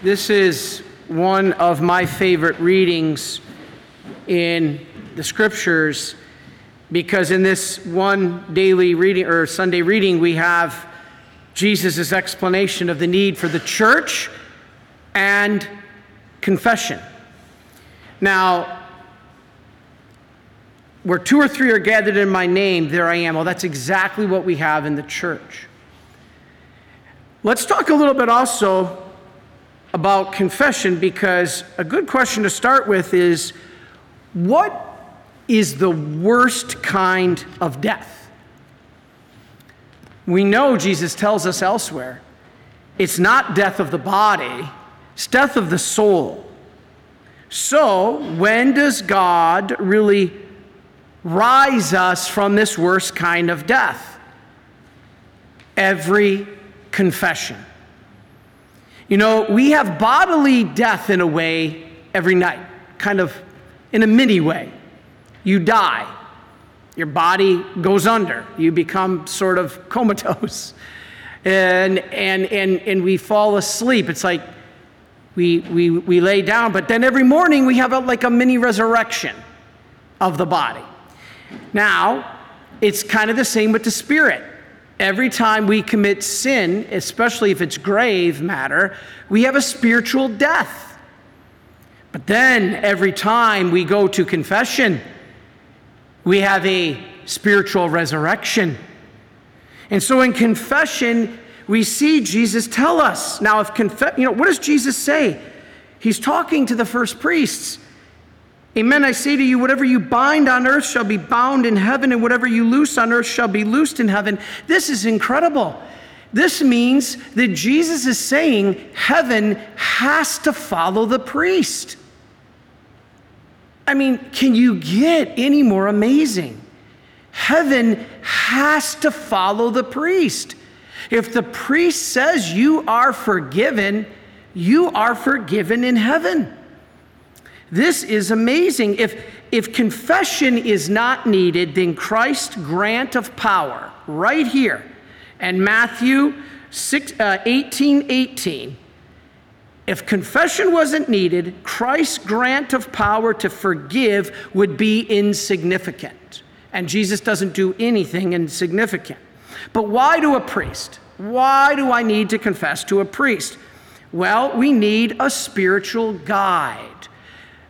This is one of my favorite readings in the scriptures because in this one daily reading or Sunday reading, we have Jesus' explanation of the need for the church and confession. Now, where two or three are gathered in my name, there I am. Well, that's exactly what we have in the church. Let's talk a little bit also about confession because a good question to start with is what is the worst kind of death? We know Jesus tells us elsewhere it's not death of the body, it's death of the soul. So, when does God really rise us from this worst kind of death? Every confession. You know, we have bodily death in a way every night, kind of in a mini way. You die, your body goes under, you become sort of comatose, and, and, and, and we fall asleep. It's like we, we, we lay down, but then every morning we have a, like a mini resurrection of the body. Now, it's kind of the same with the spirit. Every time we commit sin, especially if it's grave matter, we have a spiritual death. But then every time we go to confession, we have a spiritual resurrection. And so in confession, we see Jesus tell us. Now, if confess, you know, what does Jesus say? He's talking to the first priests. Amen. I say to you, whatever you bind on earth shall be bound in heaven, and whatever you loose on earth shall be loosed in heaven. This is incredible. This means that Jesus is saying heaven has to follow the priest. I mean, can you get any more amazing? Heaven has to follow the priest. If the priest says you are forgiven, you are forgiven in heaven. This is amazing. If, if confession is not needed, then Christ's grant of power, right here, and Matthew 6, uh, 18 18, if confession wasn't needed, Christ's grant of power to forgive would be insignificant. And Jesus doesn't do anything insignificant. But why to a priest? Why do I need to confess to a priest? Well, we need a spiritual guide.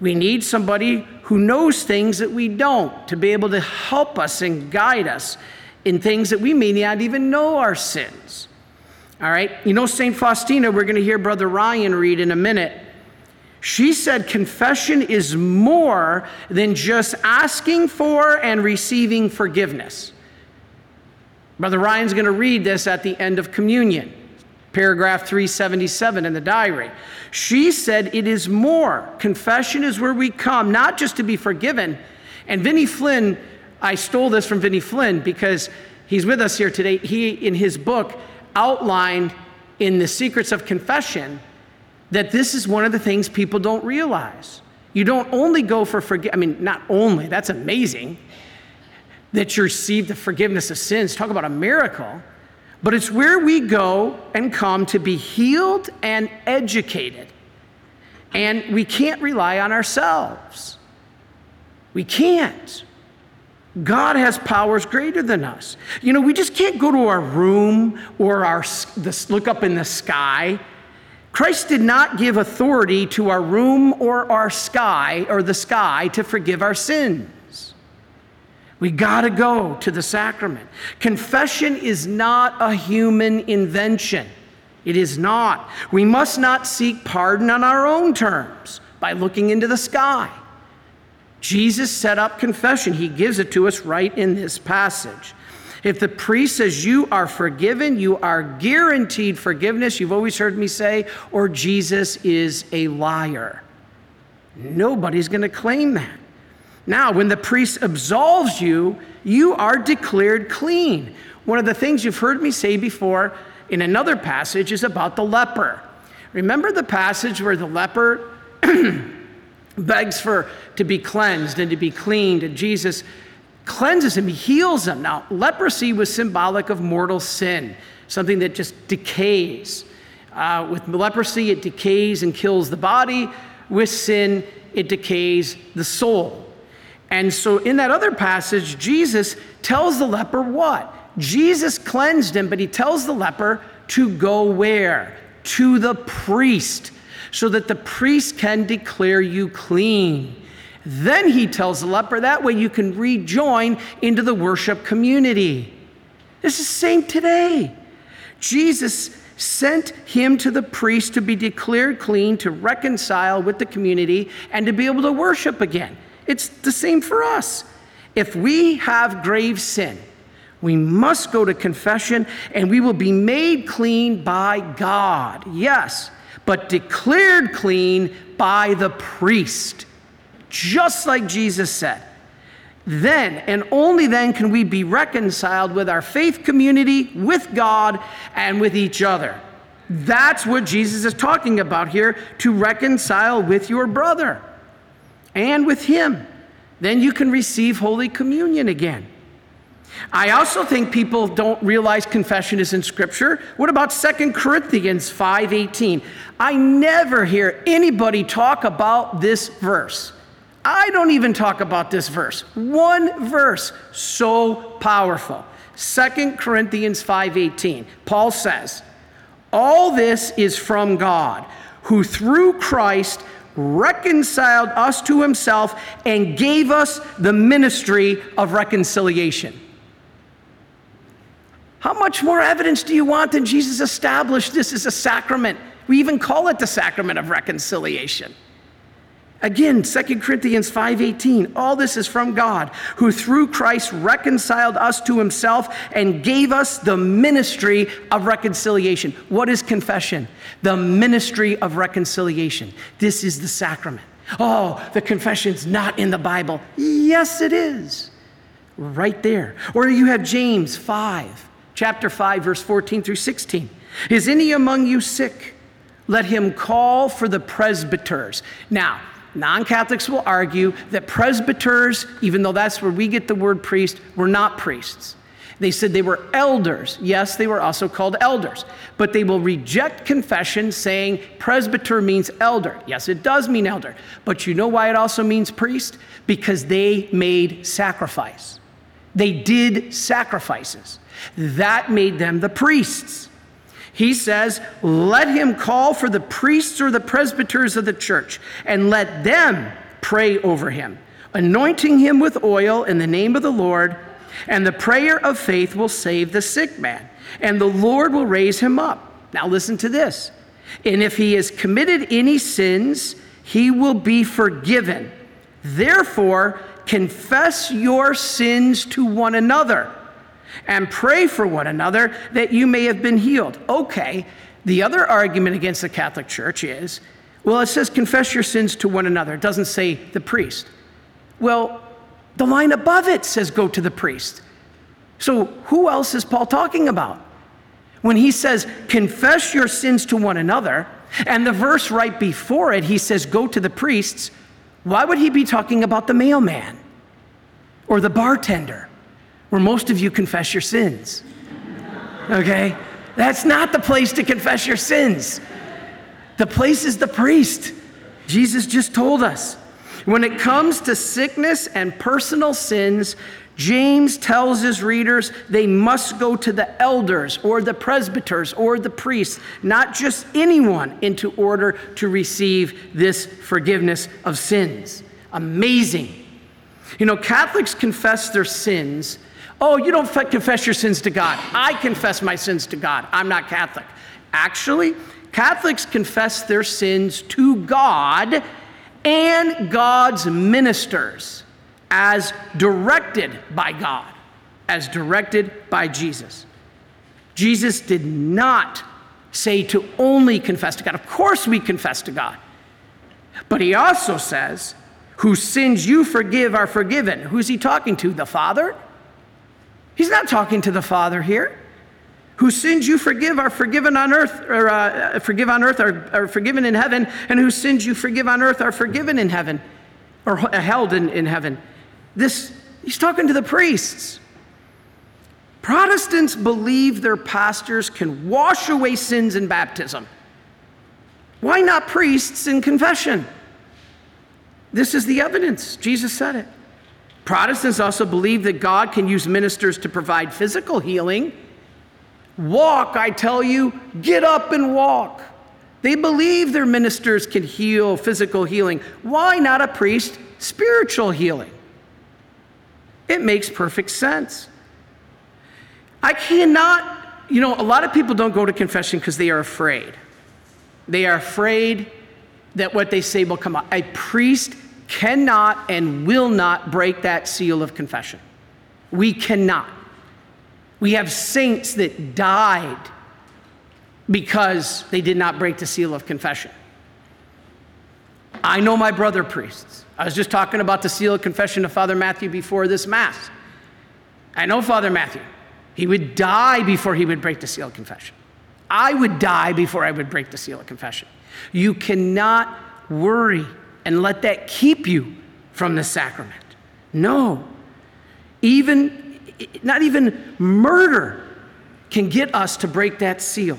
We need somebody who knows things that we don't to be able to help us and guide us in things that we may not even know our sins. All right? You know, St. Faustina, we're going to hear Brother Ryan read in a minute. She said confession is more than just asking for and receiving forgiveness. Brother Ryan's going to read this at the end of communion paragraph 377 in the diary. She said, It is more. Confession is where we come, not just to be forgiven. And Vinnie Flynn, I stole this from Vinnie Flynn because he's with us here today. He, in his book, outlined in The Secrets of Confession that this is one of the things people don't realize. You don't only go for forgive, I mean, not only, that's amazing that you receive the forgiveness of sins. Talk about a miracle. But it's where we go and come to be healed and educated. And we can't rely on ourselves. We can't. God has powers greater than us. You know, we just can't go to our room or our look up in the sky. Christ did not give authority to our room or our sky or the sky to forgive our sins. We got to go to the sacrament. Confession is not a human invention. It is not. We must not seek pardon on our own terms by looking into the sky. Jesus set up confession. He gives it to us right in this passage. If the priest says you are forgiven, you are guaranteed forgiveness, you've always heard me say, or Jesus is a liar. Nobody's going to claim that. Now, when the priest absolves you, you are declared clean. One of the things you've heard me say before in another passage is about the leper. Remember the passage where the leper begs for to be cleansed and to be cleaned, and Jesus cleanses him, he heals him. Now, leprosy was symbolic of mortal sin, something that just decays. Uh, with leprosy, it decays and kills the body. With sin, it decays the soul. And so, in that other passage, Jesus tells the leper what? Jesus cleansed him, but he tells the leper to go where? To the priest, so that the priest can declare you clean. Then he tells the leper that way you can rejoin into the worship community. This is the same today. Jesus sent him to the priest to be declared clean, to reconcile with the community, and to be able to worship again. It's the same for us. If we have grave sin, we must go to confession and we will be made clean by God. Yes, but declared clean by the priest, just like Jesus said. Then and only then can we be reconciled with our faith community, with God, and with each other. That's what Jesus is talking about here to reconcile with your brother and with him. Then you can receive Holy Communion again. I also think people don't realize confession is in scripture. What about Second Corinthians 5:18? I never hear anybody talk about this verse. I don't even talk about this verse. One verse, so powerful. Second Corinthians 5:18. Paul says, "All this is from God, who through Christ reconciled us to himself and gave us the ministry of reconciliation." How much more evidence do you want than Jesus established this as a sacrament? We even call it the sacrament of reconciliation. Again, 2 Corinthians 5:18, all this is from God, who through Christ reconciled us to himself and gave us the ministry of reconciliation. What is confession? The ministry of reconciliation. This is the sacrament. Oh, the confession's not in the Bible. Yes, it is. Right there. Or you have James 5, chapter 5 verse 14 through 16. Is any among you sick? Let him call for the presbyters. Now, Non Catholics will argue that presbyters, even though that's where we get the word priest, were not priests. They said they were elders. Yes, they were also called elders, but they will reject confession saying presbyter means elder. Yes, it does mean elder, but you know why it also means priest? Because they made sacrifice. They did sacrifices. That made them the priests. He says, Let him call for the priests or the presbyters of the church, and let them pray over him, anointing him with oil in the name of the Lord. And the prayer of faith will save the sick man, and the Lord will raise him up. Now, listen to this. And if he has committed any sins, he will be forgiven. Therefore, confess your sins to one another and pray for one another that you may have been healed. Okay, the other argument against the Catholic Church is well, it says confess your sins to one another, it doesn't say the priest. Well, the line above it says go to the priest. So who else is Paul talking about? When he says confess your sins to one another, and the verse right before it, he says go to the priests, why would he be talking about the mailman or the bartender? Where most of you confess your sins. Okay? That's not the place to confess your sins. The place is the priest. Jesus just told us. When it comes to sickness and personal sins, James tells his readers they must go to the elders or the presbyters or the priests, not just anyone, into order to receive this forgiveness of sins. Amazing. You know, Catholics confess their sins Oh, you don't confess your sins to God. I confess my sins to God. I'm not Catholic. Actually, Catholics confess their sins to God and God's ministers as directed by God, as directed by Jesus. Jesus did not say to only confess to God. Of course, we confess to God. But he also says, Whose sins you forgive are forgiven. Who's he talking to? The Father? He's not talking to the Father here. Whose sins you forgive are forgiven on earth, or uh, forgive on earth are, are, forgiven in heaven, and whose sins you forgive on earth are forgiven in heaven, or held in, in heaven. This, he's talking to the priests. Protestants believe their pastors can wash away sins in baptism. Why not priests in confession? This is the evidence. Jesus said it. Protestants also believe that God can use ministers to provide physical healing. Walk, I tell you, get up and walk. They believe their ministers can heal physical healing. Why not a priest spiritual healing? It makes perfect sense. I cannot, you know, a lot of people don't go to confession because they are afraid. They are afraid that what they say will come out. A priest cannot and will not break that seal of confession. We cannot. We have saints that died because they did not break the seal of confession. I know my brother priests. I was just talking about the seal of confession to Father Matthew before this Mass. I know Father Matthew. He would die before he would break the seal of confession. I would die before I would break the seal of confession. You cannot worry and let that keep you from the sacrament. No. Even, not even murder can get us to break that seal.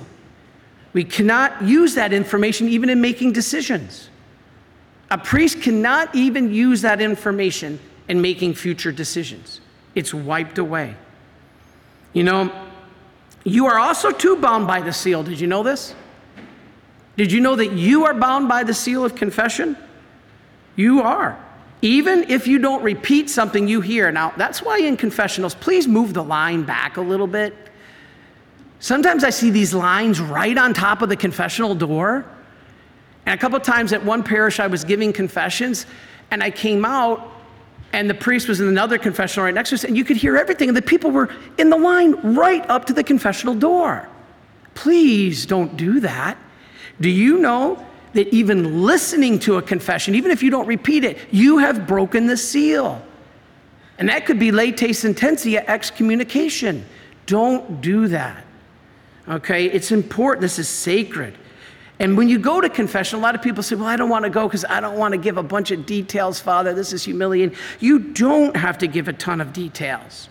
We cannot use that information even in making decisions. A priest cannot even use that information in making future decisions, it's wiped away. You know, you are also too bound by the seal. Did you know this? Did you know that you are bound by the seal of confession? You are. Even if you don't repeat something you hear. Now, that's why in confessionals, please move the line back a little bit. Sometimes I see these lines right on top of the confessional door. And a couple times at one parish, I was giving confessions, and I came out, and the priest was in another confessional right next to us, and you could hear everything. And the people were in the line right up to the confessional door. Please don't do that. Do you know that even listening to a confession, even if you don't repeat it, you have broken the seal. And that could be latae sententiae excommunication. Don't do that. Okay? It's important. This is sacred. And when you go to confession, a lot of people say, Well, I don't want to go because I don't want to give a bunch of details, Father. This is humiliating. You don't have to give a ton of details.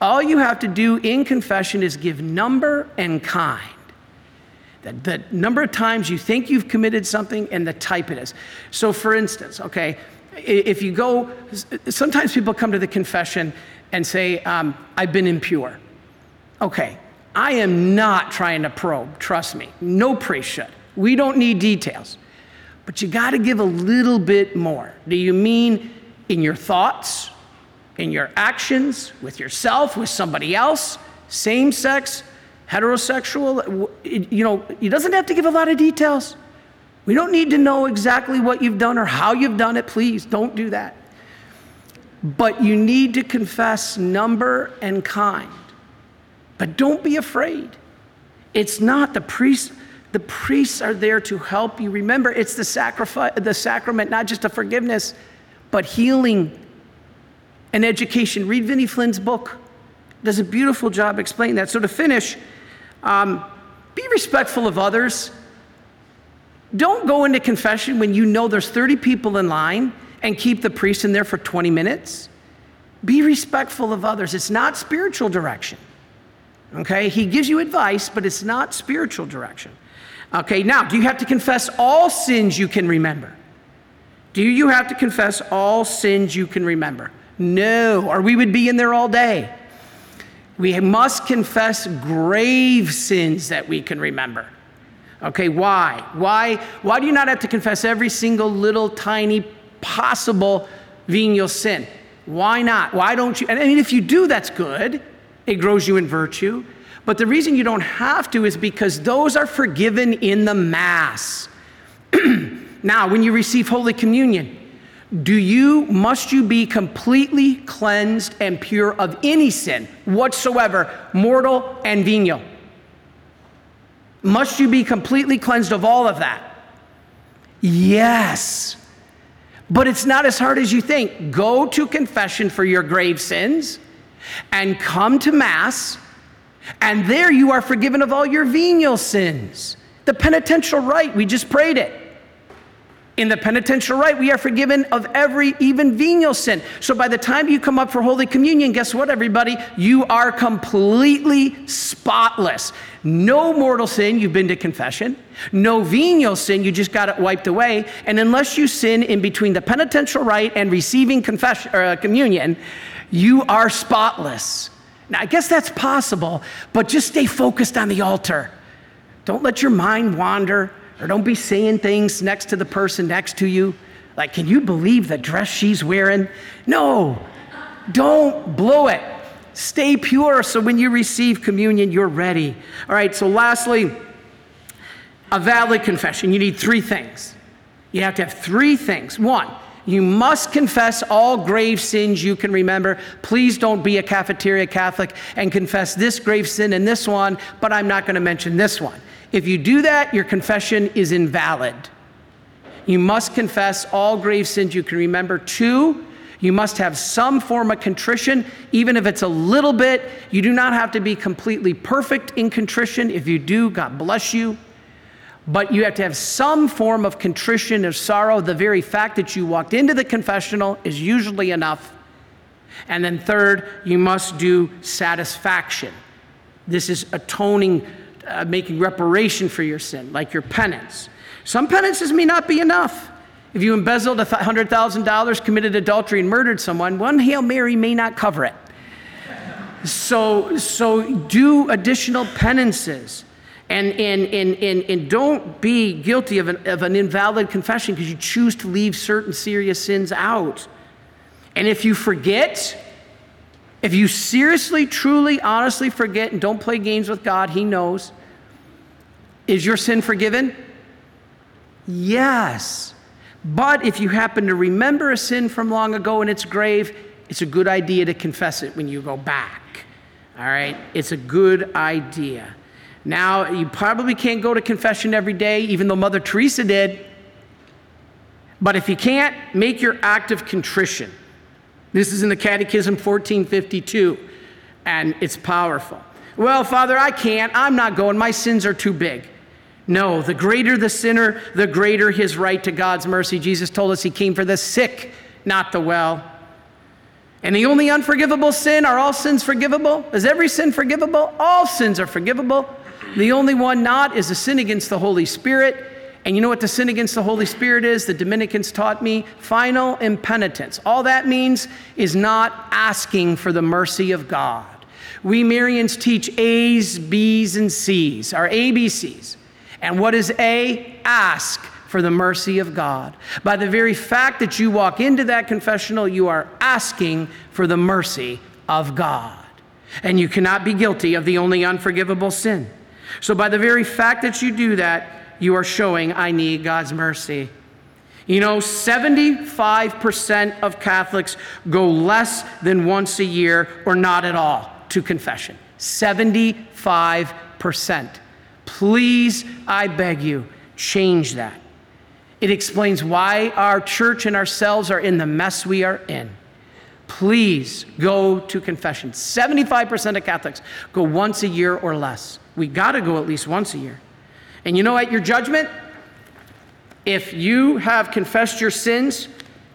All you have to do in confession is give number and kind the, number of times you think you've committed something and the type it is. So, for instance, okay, if you go, sometimes people come to the confession and say, um, I've been impure. Okay, I am not trying to probe, trust me. No priest should. We don't need details. But you got to give a little bit more. Do you mean in your thoughts, in your actions, with yourself, with somebody else, same sex, heterosexual, you know, he doesn't have to give a lot of details. We don't need to know exactly what you've done or how you've done it. Please don't do that. But you need to confess number and kind. But don't be afraid. It's not the priest. The priests are there to help you. Remember, it's the sacrifice, the sacrament, not just a forgiveness, but healing and education. Read Vinnie Flynn's book. Does a beautiful job explaining that. So to finish, um, be respectful of others. Don't go into confession when you know there's 30 people in line and keep the priest in there for 20 minutes. Be respectful of others. It's not spiritual direction. Okay? He gives you advice, but it's not spiritual direction. Okay, now, do you have to confess all sins you can remember? Do you have to confess all sins you can remember? No, or we would be in there all day. We must confess grave sins that we can remember. Okay, why? Why, why do you not have to confess every single little tiny possible venial sin? Why not? Why don't you? And I mean, if you do, that's good. It grows you in virtue. But the reason you don't have to is because those are forgiven in the Mass. now, when you receive Holy Communion, do you, must you be completely cleansed and pure of any sin whatsoever, mortal and venial? Must you be completely cleansed of all of that? Yes. But it's not as hard as you think. Go to confession for your grave sins and come to Mass, and there you are forgiven of all your venial sins. The penitential rite, we just prayed it. In the penitential rite, we are forgiven of every, even venial sin. So by the time you come up for Holy Communion, guess what, everybody? You are completely spotless. No mortal sin, you've been to confession. No venial sin, you just got it wiped away. And unless you sin in between the penitential rite and receiving confession, or, uh, communion, you are spotless. Now, I guess that's possible, but just stay focused on the altar. Don't let your mind wander. Or don't be saying things next to the person next to you. Like, can you believe the dress she's wearing? No, don't blow it. Stay pure so when you receive communion, you're ready. All right, so lastly, a valid confession. You need three things. You have to have three things. One, you must confess all grave sins you can remember. Please don't be a cafeteria Catholic and confess this grave sin and this one, but I'm not going to mention this one. If you do that, your confession is invalid. You must confess all grave sins you can remember. Two, you must have some form of contrition, even if it's a little bit. You do not have to be completely perfect in contrition. If you do, God bless you. But you have to have some form of contrition or sorrow. The very fact that you walked into the confessional is usually enough. And then, third, you must do satisfaction. This is atoning uh, making reparation for your sin, like your penance. Some penances may not be enough. If you embezzled $100,000, committed adultery, and murdered someone, one Hail Mary may not cover it. So, so do additional penances. And, and, and, and, and don't be guilty of an, of an invalid confession because you choose to leave certain serious sins out. And if you forget, if you seriously, truly, honestly forget and don't play games with God, He knows. Is your sin forgiven? Yes. But if you happen to remember a sin from long ago in its grave, it's a good idea to confess it when you go back. All right? It's a good idea. Now, you probably can't go to confession every day, even though Mother Teresa did. But if you can't, make your act of contrition. This is in the Catechism 1452, and it's powerful. Well, Father, I can't. I'm not going. My sins are too big. No, the greater the sinner, the greater his right to God's mercy. Jesus told us he came for the sick, not the well. And the only unforgivable sin, are all sins forgivable? Is every sin forgivable? All sins are forgivable. The only one not is a sin against the Holy Spirit. And you know what the sin against the Holy Spirit is? The Dominicans taught me final impenitence. All that means is not asking for the mercy of God. We Marians teach A's, B's, and C's, our ABCs. And what is A? Ask for the mercy of God. By the very fact that you walk into that confessional, you are asking for the mercy of God. And you cannot be guilty of the only unforgivable sin. So, by the very fact that you do that, you are showing I need God's mercy. You know, 75% of Catholics go less than once a year or not at all to confession. 75%. Please, I beg you, change that. It explains why our church and ourselves are in the mess we are in. Please go to confession. 75% of Catholics go once a year or less. We got to go at least once a year. And you know, at your judgment, if you have confessed your sins,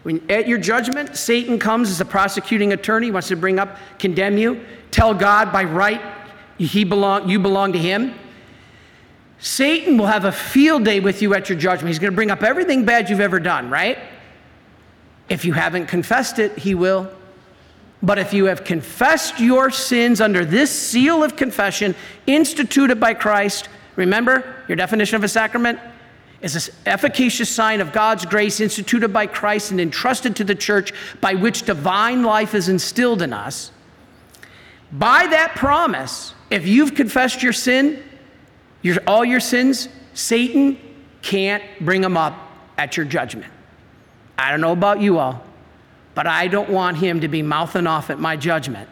when at your judgment, Satan comes as a prosecuting attorney, wants to bring up, condemn you, tell God by right he belong, you belong to him. Satan will have a field day with you at your judgment. He's going to bring up everything bad you've ever done, right? If you haven't confessed it, he will. But if you have confessed your sins under this seal of confession instituted by Christ, remember your definition of a sacrament is an efficacious sign of God's grace instituted by Christ and entrusted to the church by which divine life is instilled in us. By that promise, if you've confessed your sin, your, all your sins, Satan can't bring them up at your judgment. I don't know about you all, but I don't want him to be mouthing off at my judgment.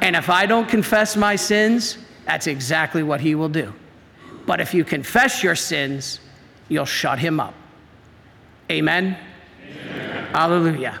And if I don't confess my sins, that's exactly what he will do. But if you confess your sins, you'll shut him up. Amen? Amen. Hallelujah.